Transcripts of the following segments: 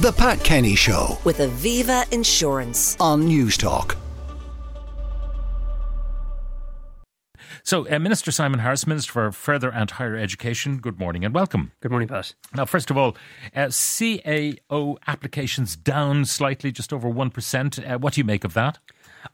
The Pat Kenny Show with Aviva Insurance. on Newstalk. So, uh, Minister Simon Harris, Minister for Further and Higher Education, good morning and welcome. Good morning, Pat. Now, first of all, uh, CAO applications down slightly, just over 1%. Uh, what do you make of that?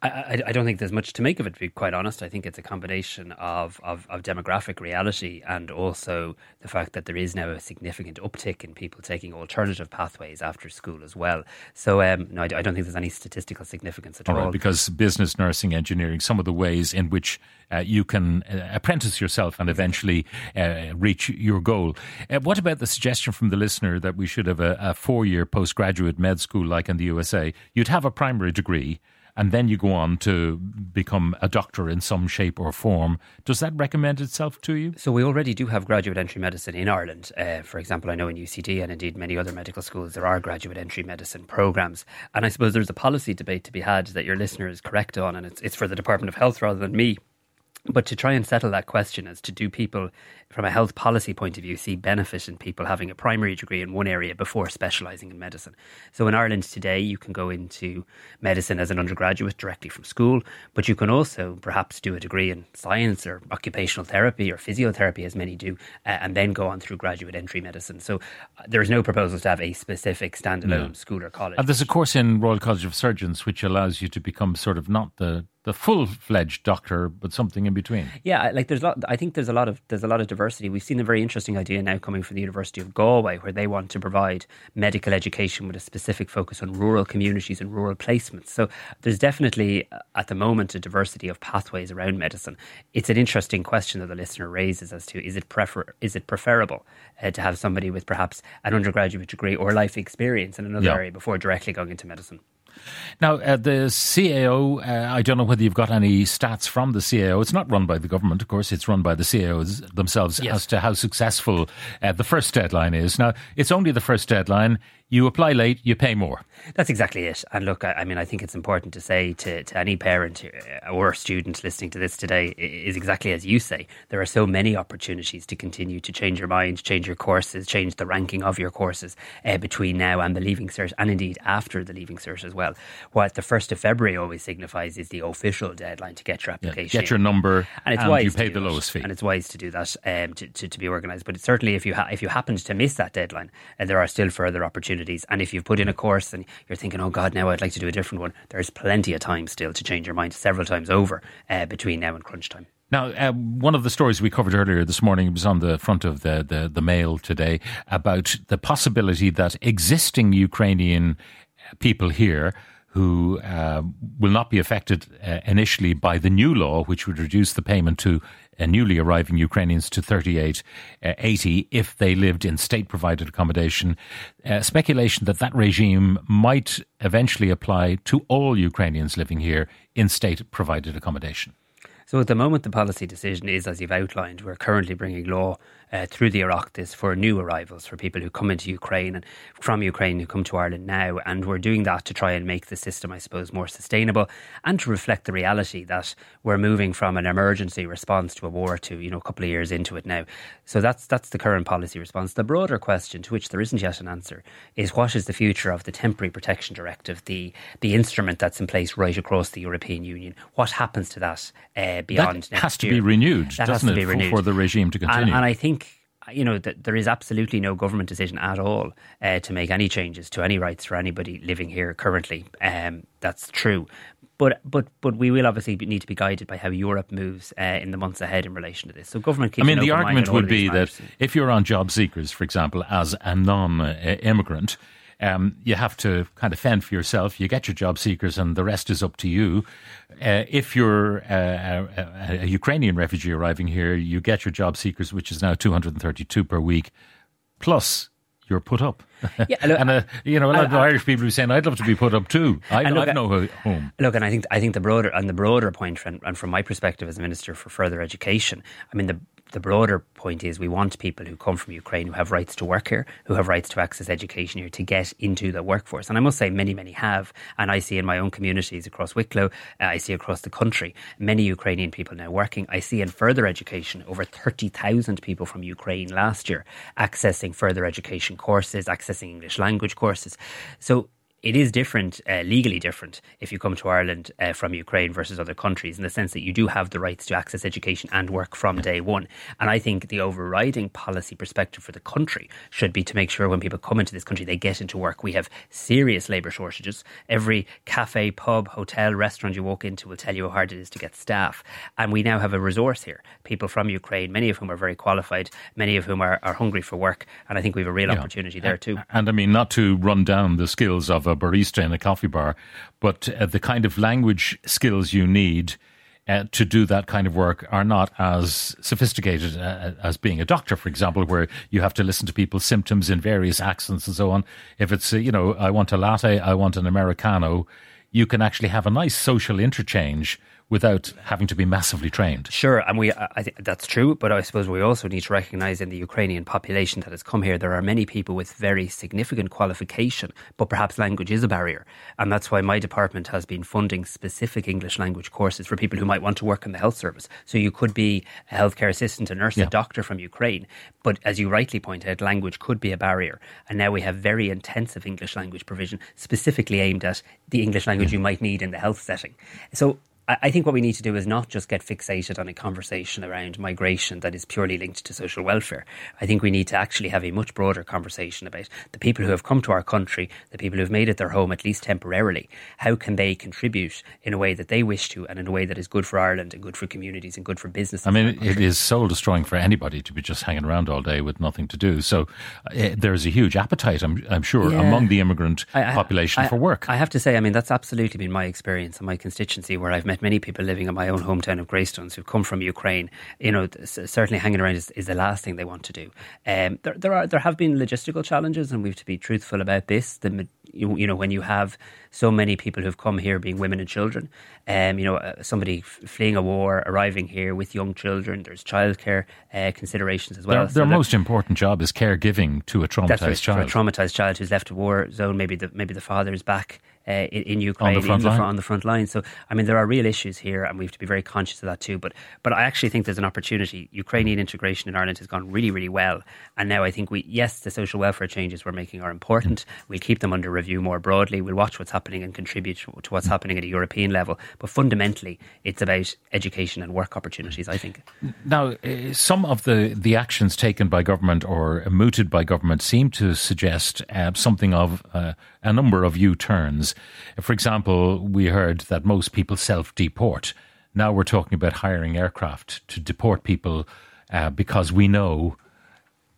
I, I, I don't think there's much to make of it, to be quite honest. I think it's a combination of, of, of demographic reality and also the fact that there is now a significant uptick in people taking alternative pathways after school as well. So, um, no, I, I don't think there's any statistical significance at All all. right, because business, nursing, engineering, some of the ways in which uh, you can uh, apprentice yourself and eventually uh, reach your goal. Uh, what about the suggestion from the listener that we should have a, a four year postgraduate med school like in the USA? You'd have a primary degree. And then you go on to become a doctor in some shape or form. Does that recommend itself to you? So we already do have graduate entry medicine in Ireland. Uh, for example, I know in UCD and indeed many other medical schools there are graduate entry medicine programs. And I suppose there's a policy debate to be had that your listener is correct on, and it's, it's for the Department of Health rather than me. But to try and settle that question as to do people, from a health policy point of view, see benefit in people having a primary degree in one area before specialising in medicine? So in Ireland today, you can go into medicine as an undergraduate directly from school, but you can also perhaps do a degree in science or occupational therapy or physiotherapy, as many do, uh, and then go on through graduate entry medicine. So uh, there's no proposals to have a specific standalone school or college. And there's a course in Royal College of Surgeons which allows you to become sort of not the, the full fledged doctor, but something in between. Yeah, like there's a lot. I think there's a lot of there's a lot of diversity. We've seen a very interesting idea now coming from the University of Galway, where they want to provide medical education with a specific focus on rural communities and rural placements. So there's definitely uh, at the moment a diversity of pathways around medicine. It's an interesting question that the listener raises as to is it prefer is it preferable uh, to have somebody with perhaps an undergraduate degree or life experience in another Yeah. area before directly going into medicine. Now, uh, the CAO, uh, I don't know whether you've got any stats from the CAO. It's not run by the government, of course, it's run by the CAOs themselves Yes. as to how successful uh, the first deadline is. Now, it's only the first deadline. You apply late, you pay more. That's exactly it. And look, I, I mean, I think it's important to say to, to any parent uh, or student listening to this today is exactly as you say. There are so many opportunities to continue to change your mind, change your courses, change the ranking of your courses uh, between now and the Leaving Cert, and indeed after the Leaving Cert as well. What the 1st of February always signifies is the official deadline to get your Yeah, application. Get your number and it's and wise you pay the that. lowest fee. and it's wise to do that um, to, to, to be organised. But certainly, if you ha- if you happened to miss that deadline, uh, there are still further opportunities. And if you've put in a course and you're thinking, oh God, now I'd like to do a different one, there's plenty of time still to change your mind several times over uh, between now and crunch time. Now, uh, one of the stories we covered earlier this morning was on the front of the, the, the Mail today about the possibility that existing Ukrainian people here who uh, will not be affected uh, initially by the new law, which would reduce the payment to uh, newly arriving Ukrainians to 38, uh, 80 if they lived in state provided accommodation. Uh, speculation that that regime might eventually apply to all Ukrainians living here in state provided accommodation. So at the moment, the policy decision is, as you've outlined, we're currently bringing law uh, through the Oireachtas for new arrivals, for people who come into Ukraine and from Ukraine who come to Ireland now. And we're doing that to try and make the system, I suppose, more sustainable and to reflect the reality that we're moving from an emergency response to a war to, you know, a couple of years into it now. So that's that's the current policy response. The broader question, to which there isn't yet an answer, is what is the future of the Temporary Protection Directive, the the instrument that's in place right across the European Union? What happens to that uh, beyond that next has to be renewed, That has doesn't to it, be for- renewed. for the regime to And- continue? And, I think you know that there is absolutely no government decision at all uh, to make any changes to any rights for anybody living here currently. Um, that's true. But but but we will obviously need to be guided by how Europe moves uh, in the months ahead in relation to this. So government. I mean, the argument would be that if you're on job seekers, for example, as a non-immigrant, um, you have to kind of fend for yourself. You get your job seekers, and the rest is up to you. Uh, if you're uh, a, a Ukrainian refugee arriving here, you get your job seekers, which is now 232 per week, plus you're put up. Yeah, look, and uh, you know, a lot of I- I- Irish people are saying, "I'd love to be put up too. I, look, I've no home." Look, and I think I think the broader and the broader point, and, and from my perspective as minister for further education, I mean the the broader point is we want people who come from Ukraine who have rights to work here, who have rights to access education here, to get into the workforce. And I must say, many, many have. And I see in my own communities across Wicklow, uh, I see across the country, many Ukrainian people now working. I see in further education, over 30,000 people from Ukraine last year accessing further education courses, accessing English language courses. So it is different, uh, legally different, if you come to Ireland uh, from Ukraine versus other countries, in the sense that you do have the rights to access education and work from day one. And I think the overriding policy perspective for the country should be to make sure when people come into this country, they get into work. We have serious labour shortages. Every cafe, pub, hotel, restaurant you walk into will tell you how hard it is to get staff. And we now have a resource here. People from Ukraine, many of whom are very qualified, many of whom are, are hungry for work. And I think we have a real yeah. opportunity there too. And I mean, not to run down the skills of a barista in a coffee bar, but uh, the kind of language skills you need uh, to do that kind of work are not as sophisticated uh, as being a doctor, for example, where you have to listen to people's symptoms in various accents and so on. If it's, uh, you know, I want a latte, I want an Americano, you can actually have a nice social interchange without having to be massively trained. Sure, and we I think that's true, but I suppose we also need to recognize in the Ukrainian population that has come here there are many people with very significant qualification, but perhaps language is a barrier. And that's why my department has been funding specific English language courses for people who might want to work in the health service. So you could be a healthcare assistant, a nurse, yeah. a doctor from Ukraine, but as you rightly point out, language could be a barrier. And now we have very intensive English language provision specifically aimed at the English language you might need in the health setting. So I think what we need to do is not just get fixated on a conversation around migration that is purely linked to social welfare. I think we need to actually have a much broader conversation about the people who have come to our country, the people who have made it their home, at least temporarily. How can they contribute in a way that they wish to and in a way that is good for Ireland and good for communities and good for business? I mean, it is soul destroying for anybody to be just hanging around all day with nothing to do. So uh, there's a huge appetite, I'm, I'm sure, yeah. among the immigrant I, I, population I, for work. I have to say, I mean, that's absolutely been my experience in my constituency where I've met met many people living in my own hometown of Greystones who've come from Ukraine. You know, certainly hanging around is, is the last thing they want to do. Um, there, there are there have been logistical challenges, and we have to be truthful about this. The you, you know when you have so many people who've come here being women and children, um, you know uh, somebody f- fleeing a war arriving here with young children. There's childcare uh, considerations as well. Their, their so most important job is caregiving to a traumatized right, child. For a traumatized child who's left a war zone. Maybe the maybe the father is back uh, in, in, Ukraine, on the, front the, on the front line. So, I mean, there are real issues here, and we have to be very conscious of that too. But, but I actually think there's an opportunity. Ukrainian integration in Ireland has gone really, really well, and now I think we, yes, the social welfare changes we're making are important. We'll keep them under review more broadly. We'll watch what's happening and contribute to what's happening at a European level. But fundamentally, it's about education and work opportunities. I think. Now, uh, some of the the actions taken by government or mooted by government seem to suggest uh, something of uh, a number of U turns. For example, we heard that most people self deport. Now we're talking about hiring aircraft to deport people uh, because we know,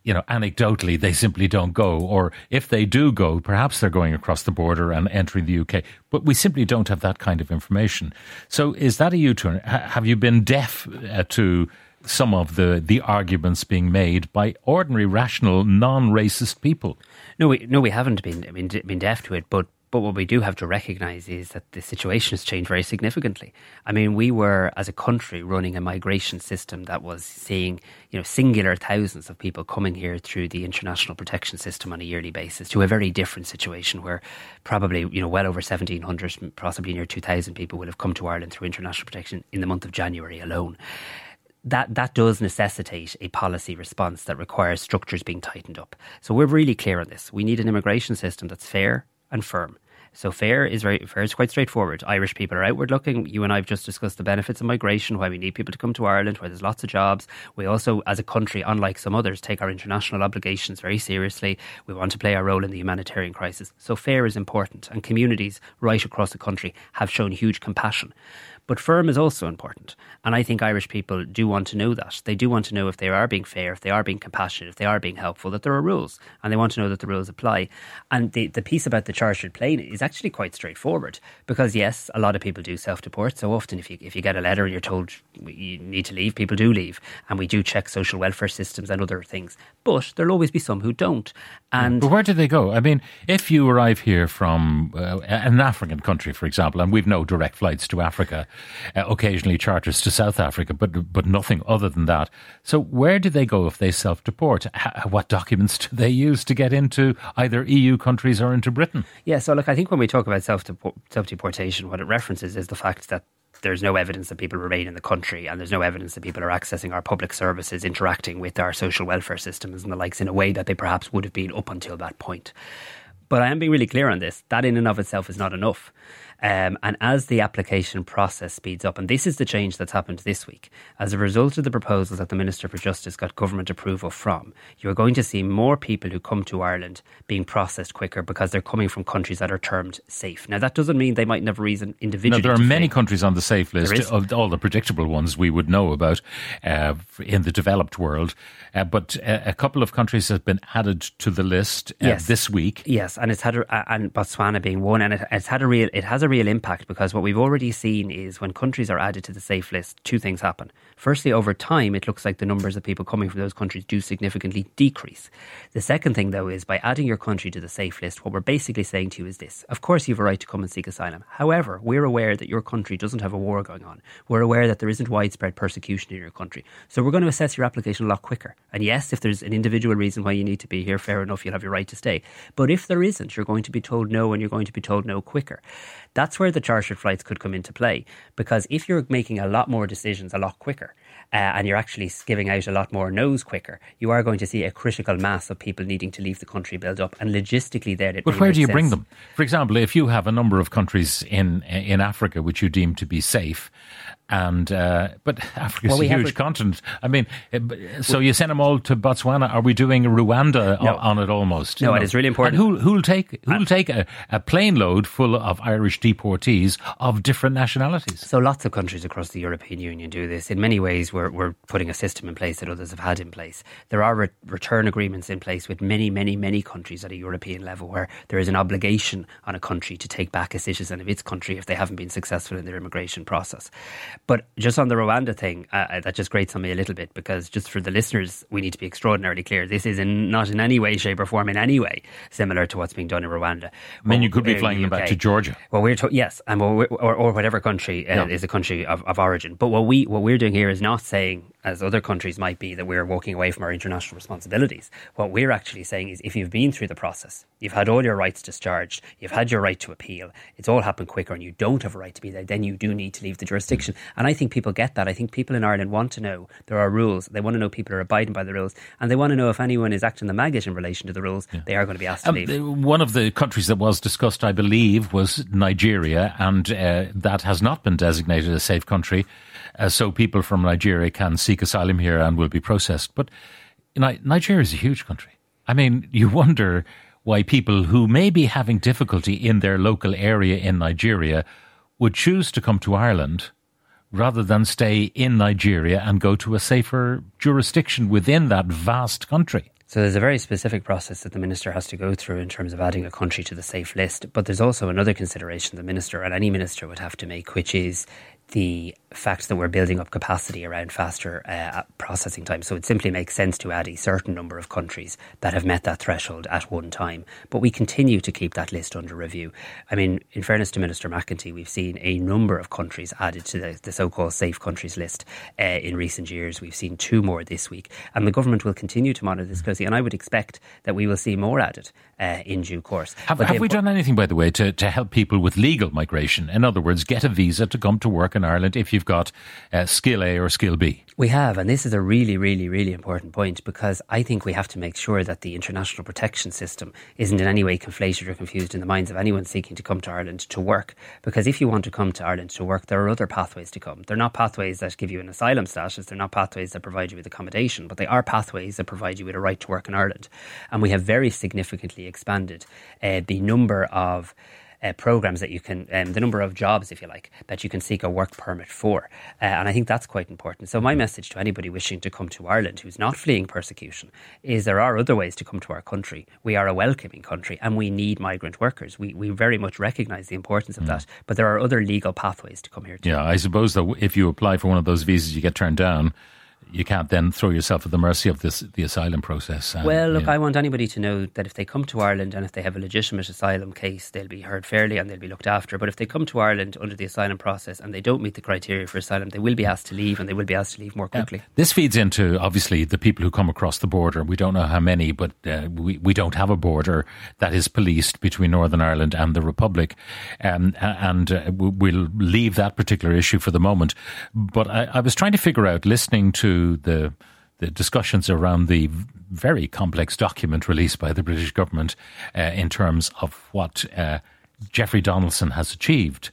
you know, anecdotally they simply don't go. Or if they do go, perhaps they're going across the border and entering the UK. But we simply don't have that kind of information. So is that a U turn? have you been deaf uh, to some of the, the arguments being made by ordinary, rational, non-racist people. No, we no, we haven't been been, been deaf to it, but but what we do have to recognise is that the situation has changed very significantly. I mean, we were as a country running a migration system that was seeing you know singular thousands of people coming here through the international protection system on a yearly basis to a very different situation where probably you know well over 1700 possibly near 2000 people would have come to Ireland through international protection in the month of January alone that that does necessitate a policy response that requires structures being tightened up. So we're really clear on this. We need an immigration system that's fair and firm. So fair is very fair is quite straightforward. Irish people are outward looking. You and I have just discussed the benefits of migration, why we need people to come to Ireland, where there's lots of jobs. We also, as a country, unlike some others, take our international obligations very seriously. We want to play our role in the humanitarian crisis. So fair is important, and communities right across the country have shown huge compassion. But firm is also important. And I think Irish people do want to know that. They do want to know if they are being fair, if they are being compassionate, if they are being helpful, that there are rules. And they want to know that the rules apply. And the, the piece about the chartered plane is actually quite straightforward. Because, yes, a lot of people do self deport. So often, if you, if you get a letter and you're told you need to leave, people do leave. And we do check social welfare systems and other things. But there'll always be some who don't. And but where do they go? I mean, if you arrive here from uh, an African country, for example, and we've no direct flights to Africa, uh, occasionally charters to South Africa, but but nothing other than that. So where do they go if they self deport? What documents do they use to get into either EU countries or into Britain? Yeah, so look, I think when we talk about self deportation, what it references is the fact that there's no evidence that people remain in the country and there's no evidence that people are accessing our public services, interacting with our social welfare systems and the likes in a way that they perhaps would have been up until that point. But I am being really clear on this. That in and of itself is not enough. Um, and as the application process speeds up, and this is the change that's happened this week, as a result of the proposals that the Minister for Justice got government approval from, you're going to see more people who come to Ireland being processed quicker because they're coming from countries that are termed safe. Now, that doesn't mean they might never reason individually. No, there are many countries on the safe list, of all the predictable ones we would know about uh, in the developed world. Uh, but uh, a couple of countries have been added to the list uh, yes. this week. Yes, and it's had a, and Botswana being one, and it, it's had a real it has a real impact because what we've already seen is when countries are added to the safe list, two things happen. Firstly, over time, it looks like the numbers of people coming from those countries do significantly decrease. The second thing, though, is by adding your country to the safe list, what we're basically saying to you is this: of course, you have a right to come and seek asylum. However, we're aware that your country doesn't have a war going on. We're aware that there isn't widespread persecution in your country, so we're going to assess your application a lot quicker. And yes, if there's an individual reason why you need to be here, fair enough, you'll have your right to stay. But if there isn't, you're going to be told no, and you're going to be told no quicker. That's where the chartered flights could come into play. Because if you're making a lot more decisions a lot quicker, uh, and you're actually giving out a lot more no's quicker, you are going to see a critical mass of people needing to leave the country build up. And logistically, there, but where do you sense. bring them? For example, if you have a number of countries in in Africa which you deem to be safe, and uh, but Africa's well, we a huge continent. I mean, eh, so you send them all to Botswana. Are we doing Rwanda no. on it almost? No, know? it is really important. And who who'll take who'll take a, a plane load full of Irish deportees of different nationalities? So lots of countries across the European Union do this. In many ways, we're we're putting a system in place that others have had in place. There are re- return agreements in place with many, many, many countries at a European level where there is an obligation on a country to take back a citizen of its country if they haven't been successful in their immigration process. But just on the Rwanda thing, uh, uh, that just grates on me a little bit because just for the listeners, we need to be extraordinarily clear. This is in, not in any way, shape, or form in any way similar to what's being done in Rwanda. I mean, you could be flying them back to Georgia. Well, we're to- yes, and or, or whatever country uh, is a country of, of origin. But what we what we're doing here is not saying as other countries might be, that we're walking away from our international responsibilities. What we're actually saying is if you've been through the process, you've had all your rights discharged, you've had your right to appeal, it's all happened quicker and you don't have a right to be there, then you do need to leave the jurisdiction. And I think people get that. I think people in Ireland want to know there are rules. They want to know people are abiding by the rules. And they want to know if anyone is acting the maggot in relation to the rules, yeah. they are going to be asked to um, leave. One of the countries that was discussed, I believe, was Nigeria, and uh, that has not been designated a safe country uh, so people from Nigeria can seek asylum here and will be processed. But you know, Nigeria is a huge country. I mean, you wonder why people who may be having difficulty in their local area in Nigeria would choose to come to Ireland rather than stay in Nigeria and go to a safer jurisdiction within that vast country. So there's a very specific process that the minister has to go through in terms of adding a country to the safe list. But there's also another consideration the minister and any minister would have to make, which is the fact that we're building up capacity around faster uh, processing time. So it simply makes sense to add a certain number of countries that have met that threshold at one time. But we continue to keep that list under review. I mean, in fairness to Minister McEntee, we've seen a number of countries added to the, the so called safe countries list uh, in recent years. We've seen two more this week. And the government will continue to monitor this closely. And I would expect that we will see more added uh, in due course. Have, have we done anything, by the way, to, to help people with legal migration? In other words, get a visa to come to work in Ireland if you've got uh, skill A or skill B? We have, and this is a really, really, really important point because I think we have to make sure that the international protection system isn't in any way conflated or confused in the minds of anyone seeking to come to Ireland to work. Because if you want to come to Ireland to work, there are other pathways to come. They're not pathways that give you an asylum status, they're not pathways that provide you with accommodation, but they are pathways that provide you with a right to work in Ireland. And we have very significantly expanded uh, the number of uh, programs that you can, um, the number of jobs, if you like, that you can seek a work permit for. Uh, and I think that's quite important. So, my message to anybody wishing to come to Ireland who's not fleeing persecution is there are other ways to come to our country. We are a welcoming country and we need migrant workers. We, we very much recognise the importance of mm. that. But there are other legal pathways to come here too. Yeah, I suppose that if you apply for one of those visas, you get turned down you can't then throw yourself at the mercy of this the asylum process. And, well, look, you know. I want anybody to know that if they come to Ireland and if they have a legitimate asylum case, they'll be heard fairly and they'll be looked after. But if they come to Ireland under the asylum process and they don't meet the criteria for asylum, they will be asked to leave and they will be asked to leave more quickly. this feeds into obviously the people who come across the border. We don't know how many, but uh, we we don't have a border that is policed between Northern Ireland and the Republic, um, and uh, we'll leave that particular issue for the moment. But I, I was trying to figure out, listening to the the discussions around the very complex document released by the British government uh, in terms of what uh, Jeffrey Donaldson has achieved.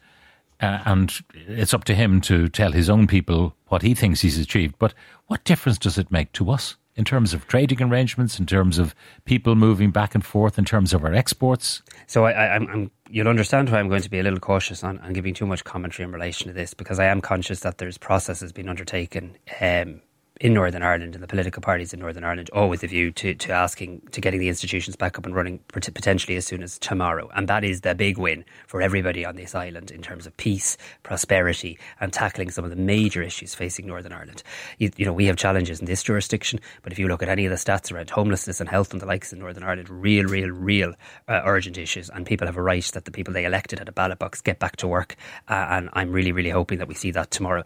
Uh, and it's up to him to tell his own people what he thinks he's achieved. But what difference does it make to us in terms of trading arrangements, in terms of people moving back and forth, in terms of our exports? So I, am you'll understand why I'm going to be a little cautious on, on, giving too much commentary in relation to this because I am conscious that there's processes being undertaken um, in Northern Ireland and the political parties in Northern Ireland, all with a view to, to asking to getting the institutions back up and running potentially as soon as tomorrow. And that is the big win for everybody on this island in terms of peace, prosperity, and tackling some of the major issues facing Northern Ireland. You, you know, we have challenges in this jurisdiction, but if you look at any of the stats around homelessness and health and the likes in Northern Ireland, real, real, real uh, urgent issues, and people have a right that the people they elected at a ballot box get back to work. Uh, and I'm really, really hoping that we see that tomorrow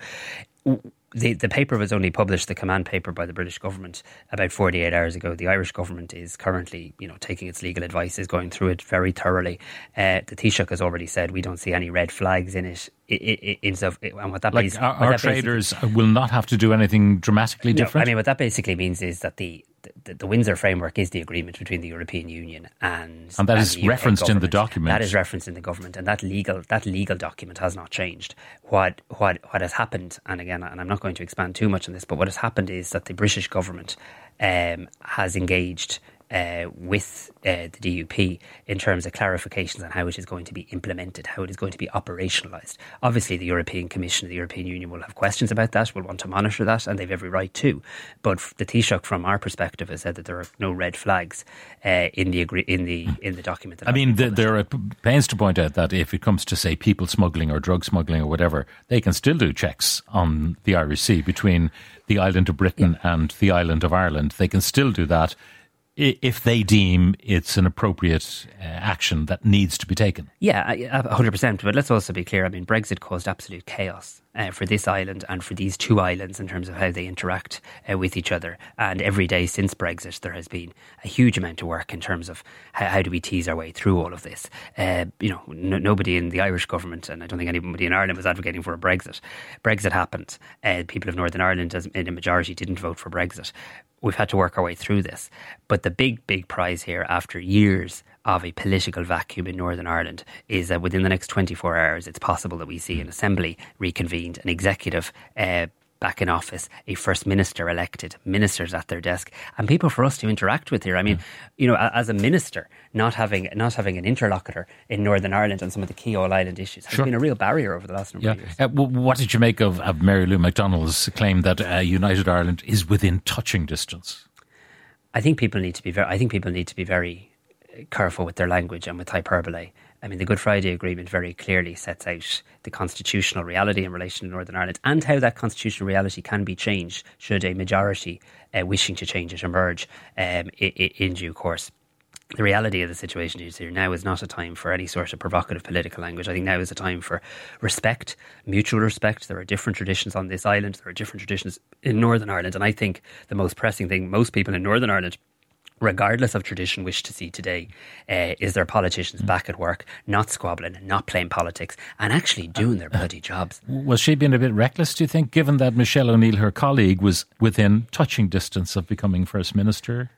the, the paper was only published, the command paper by the British government, about 48 hours ago. The Irish government is currently, you know, taking its legal advice, is going through it very thoroughly. Uh, the Taoiseach has already said we don't see any red flags in it. In stuff, and what that like means, our, our traders will not have to do anything dramatically different. No, I mean, what that basically means is that the the, the, Windsor framework is the agreement between the European Union and and that and is referenced in the document. That is referenced in the government, and that legal that legal document has not changed. What what what has happened, and again, and I'm not going to expand too much on this, but what has happened is that the British government um, has engaged uh, with uh, the DUP in terms of clarifications on how it is going to be implemented, how it is going to be operationalised. Obviously, the European Commission, the European Union will have questions about that, will want to monitor that, and they've every right to. But the Taoiseach, from our perspective, has said that there are no red flags uh, in the in the in the document. I mean, the, there are pains to point out that if it comes to say people smuggling or drug smuggling or whatever, they can still do checks on the Irish Sea between the island of Britain yeah. and the island of Ireland. They can still do that if they deem it's an appropriate uh, action that needs to be taken. Yeah, 100%. But let's also be clear. I mean, Brexit caused absolute chaos uh, for this island and for these two islands in terms of how they interact uh, with each other. And every day since Brexit, there has been a huge amount of work in terms of how, how do we tease our way through all of this. Uh, you know, no, nobody in the Irish government, and I don't think anybody in Ireland was advocating for a Brexit. Brexit happened. Uh, people of Northern Ireland, as in a majority, didn't vote for Brexit we've had to work our way through this. But the big, big prize here, after years of a political vacuum in Northern Ireland, is that within the next 24 hours, it's possible that we see an assembly reconvened, an executive uh, back in office, a first minister elected, ministers at their desk, and people for us to interact with here. I mean, mm. you know, as a minister, not having not having an interlocutor in Northern Ireland on some of the key All Island issues has sure. been a real barrier over the last number yeah. of years. Uh, what did you make of, of Mary Lou McDonald's claim that uh, United Ireland is within touching distance? I think people need to be very. I think people need to be very careful with their language and with hyperbole. I mean, the Good Friday Agreement very clearly sets out the constitutional reality in relation to Northern Ireland and how that constitutional reality can be changed should a majority uh, wishing to change it emerge um, in, in due course the reality of the situation is here now is not a time for any sort of provocative political language. I think now is a time for respect, mutual respect. There are different traditions on this island. There are different traditions in Northern Ireland. And I think the most pressing thing most people in Northern Ireland regardless of tradition, wish to see today uh, is their politicians mm. back at work, not squabbling, not playing politics, and actually doing their bloody jobs. Was she being a bit reckless, do you think, given that Michelle O'Neill, her colleague, was within touching distance of becoming First Minister?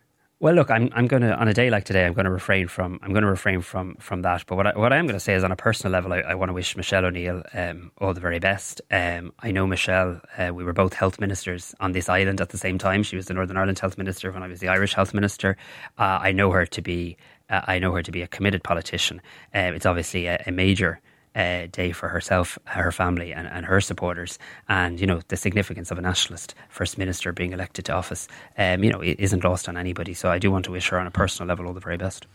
Well, look, I'm I'm going to on a day like today, I'm going to refrain from I'm going to refrain from from that. But what I, what I am going to say is, on a personal level, I, I want to wish Michelle O'Neill um, all the very best. Um, I know Michelle; uh, we were both health ministers on this island at the same time. She was the Northern Ireland health minister when I was the Irish health minister. Uh, I know her to be uh, I know her to be a committed politician. Uh, it's obviously a, a major uh, day for herself, her family, and, and her supporters. And you know the significance of a nationalist first minister being elected to office, um, you know, it isn't lost on anybody. So I do want to wish her on a personal level all the very best.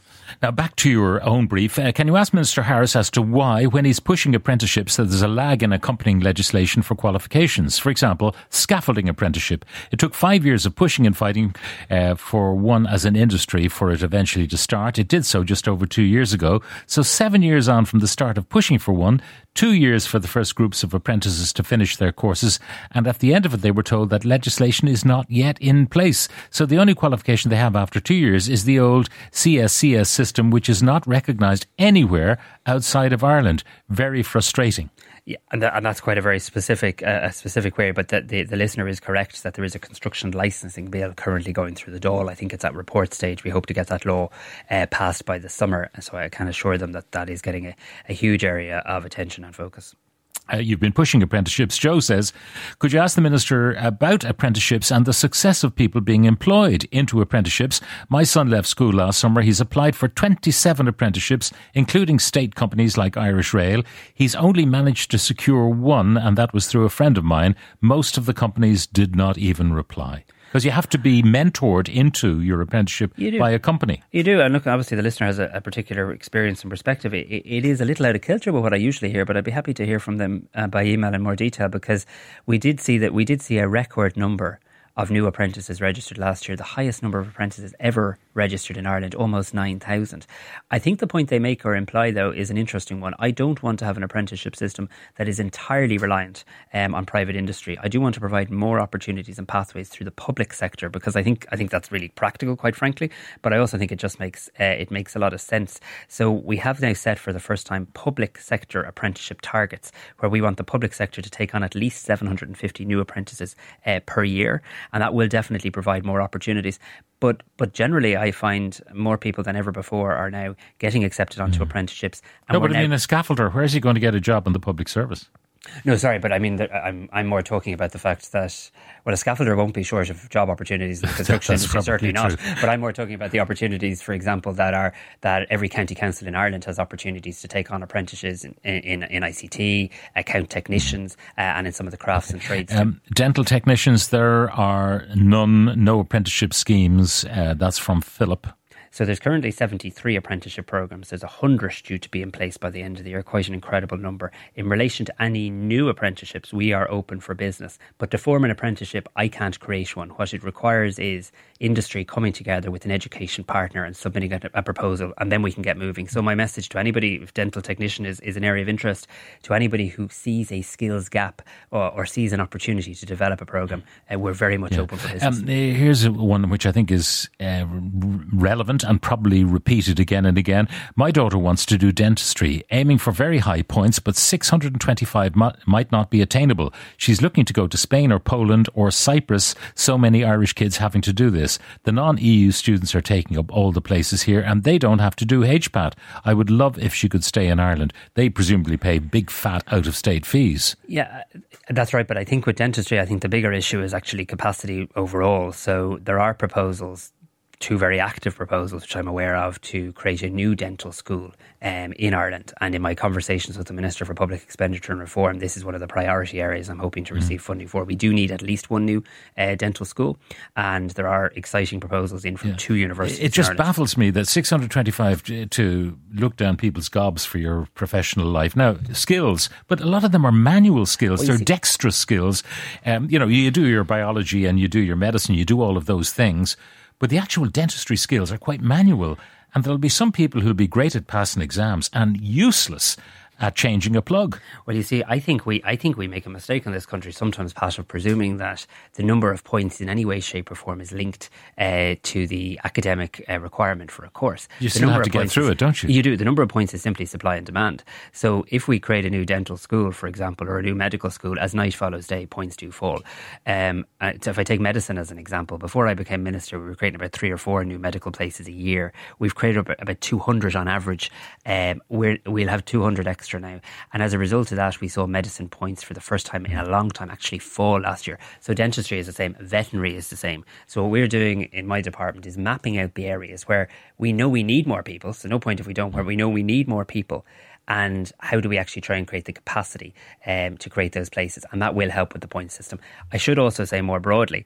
Now back to your own brief. Uh, can you ask Minister Harris as to why, when he's pushing apprenticeships, that there's a lag in accompanying legislation for qualifications? For example, scaffolding apprenticeship. It took five years of pushing and fighting uh, for one as an industry for it eventually to start. It did so just over two years ago. So seven years on from the start of pushing for one, two years for the first groups of apprentices to finish their courses, and at the end of it, they were told that legislation is not yet in place. So the only qualification they have after two years is the old CSCS system, which is not recognised anywhere outside of Ireland. Very frustrating. Yeah, and, that, and that's quite a very specific uh, a specific way. But the, the, the listener is correct that there is a construction licensing bill currently going through the Dáil. I think it's at report stage. We hope to get that law uh, passed by the summer. So I can assure them that that is getting a, a huge area of attention and focus. Uh, you've been pushing apprenticeships. Joe says, could you ask the minister about apprenticeships and the success of people being employed into apprenticeships? My son left school last summer. He's applied for 27 apprenticeships, including state companies like Irish Rail. He's only managed to secure one, and that was through a friend of mine. Most of the companies did not even reply because you have to be mentored into your apprenticeship by a company. You do, and look, obviously the listener has a, a particular experience and perspective. It, it is a little out of kilter with what I usually hear, but I'd be happy to hear from them uh, by email in more detail because we did see that we did see a record number of new apprentices registered last year, the highest number of apprentices ever registered in Ireland, almost 9,000. I think the point they make or imply, though, is an interesting one. I don't want to have an apprenticeship system that is entirely reliant um, on private industry. I do want to provide more opportunities and pathways through the public sector because I think I think that's really practical, quite frankly. But I also think it just makes uh, it makes a lot of sense. So we have now set for the first time public sector apprenticeship targets, where we want the public sector to take on at least 750 new apprentices uh, per year, and that will definitely provide more opportunities. But but generally, I find more people than ever before are now getting accepted onto mm. apprenticeships. no, but I mean, a scaffolder, where is he going to get a job in the public service? No, sorry, but I mean, I'm I'm more talking about the fact that well, a scaffolder won't be short of job opportunities in the construction industry, certainly not. But I'm more talking about the opportunities, for example, that are that every county council in Ireland has opportunities to take on apprentices in in, in ICT, account technicians, uh, and in some of the crafts and trades. Um, dental technicians, there are none, no apprenticeship schemes. Uh, that's from Philip. So there's currently 73 apprenticeship programs. There's 100 due to be in place by the end of the year, quite an incredible number. In relation to any new apprenticeships, we are open for business. But to form an apprenticeship, I can't create one. What it requires is industry coming together with an education partner and submitting a, a proposal, and then we can get moving. So my message to anybody, if dental technician is, is an area of interest, to anybody who sees a skills gap or, or sees an opportunity to develop a program, uh, we're very much yeah. open for business. Um, here's one which I think is uh, relevant and probably repeated again and again. My daughter wants to do dentistry, aiming for very high points, but 625 might not be attainable. She's looking to go to Spain or Poland or Cyprus, so many Irish kids having to do this. The non EU students are taking up all the places here and they don't have to do HPAT. I would love if she could stay in Ireland. They presumably pay big fat out of state fees. Yeah, uh, that's right. But I think with dentistry, I think the bigger issue is actually capacity overall. So there are proposals two very active proposals, which I'm aware of, to create a new dental school um, in Ireland. And in my conversations with the Minister for Public Expenditure and Reform, this is one of the priority areas I'm hoping to mm. receive mm. funding for. We do need at least one new uh, dental school, and there are exciting proposals in from yeah. two universities. It just baffles me that 625 to look down people's gobs for your professional life. Now, skills, but a lot of them are manual skills. Well, They're see, dexterous skills. Um, you know, you do your biology and you do your medicine, you do all of those things. But the actual dentistry skills are quite manual, and there'll be some people who'll be great at passing exams and useless at changing a plug. Well, you see, I think we I think we make a mistake in this country sometimes, Pat, of presuming that the number of points in any way, shape, or form is linked uh, to the academic uh, requirement for a course. You the still have to get through is, it, don't you? You do. The number of points is simply supply and demand. So, if we create a new dental school, for example, or a new medical school, as night follows day, points do fall. Um, uh, so if I take medicine as an example, before I became minister, we were creating about three or four new medical places a year. We've created about, about 200 on average. Um, we will have 200 extra extra now. And as a result of that, we saw medicine points for the first time in a long time actually fall last year. So dentistry is the same, veterinary is the same. So what we're doing in my department is mapping out the areas where we know we need more people. So no point if we don't, where we know we need more people and how do we actually try and create the capacity um, to create those places? And that will help with the point system. I should also say more broadly,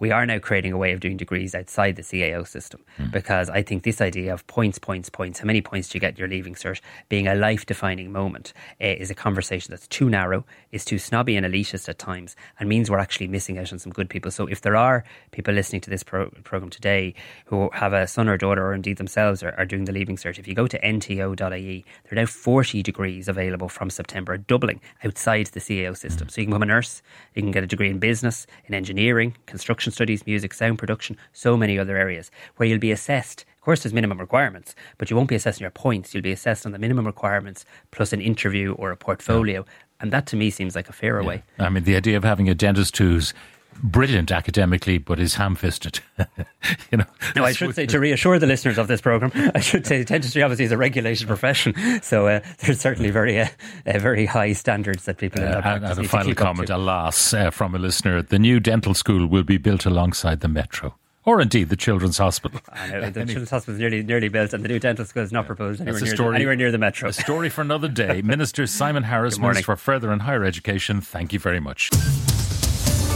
we are now creating a way of doing degrees outside the CAO system mm. because I think this idea of points, points, points, how many points do you get your leaving cert being a life defining moment uh, is a conversation that's too narrow, is too snobby and elitist at times, and means we're actually missing out on some good people. So if there are people listening to this pro- program today who have a son or daughter, or indeed themselves are, are doing the leaving cert, if you go to nto.ie, there are now 40 degrees available from September, doubling outside the CAO system. Mm. So you can become a nurse, you can get a degree in business, in engineering, construction studies, music, sound production, so many other areas where you'll be assessed. Of course, there's minimum requirements, but you won't be assessed on your points. You'll be assessed on the minimum requirements plus an interview or a portfolio. Yeah. And that to me seems like a fairer yeah. way. I mean, the idea of having a dentist who's brilliant academically, but is ham-fisted. you know. No, I should say to reassure the listeners of this program, I should say dentistry obviously is a regulated profession, so uh, there's certainly very, uh, uh, very high standards that people. Uh, and, and a final comment, alas, uh, from a listener: the new dental school will be built alongside the metro. Or indeed the Children's Hospital. Know, the Children's Hospital is nearly, nearly built, and the new dental school is not proposed anywhere, near, story, the, anywhere near the metro. A story for another day. Minister Simon Harris, Minister for Further and Higher Education, thank you very much.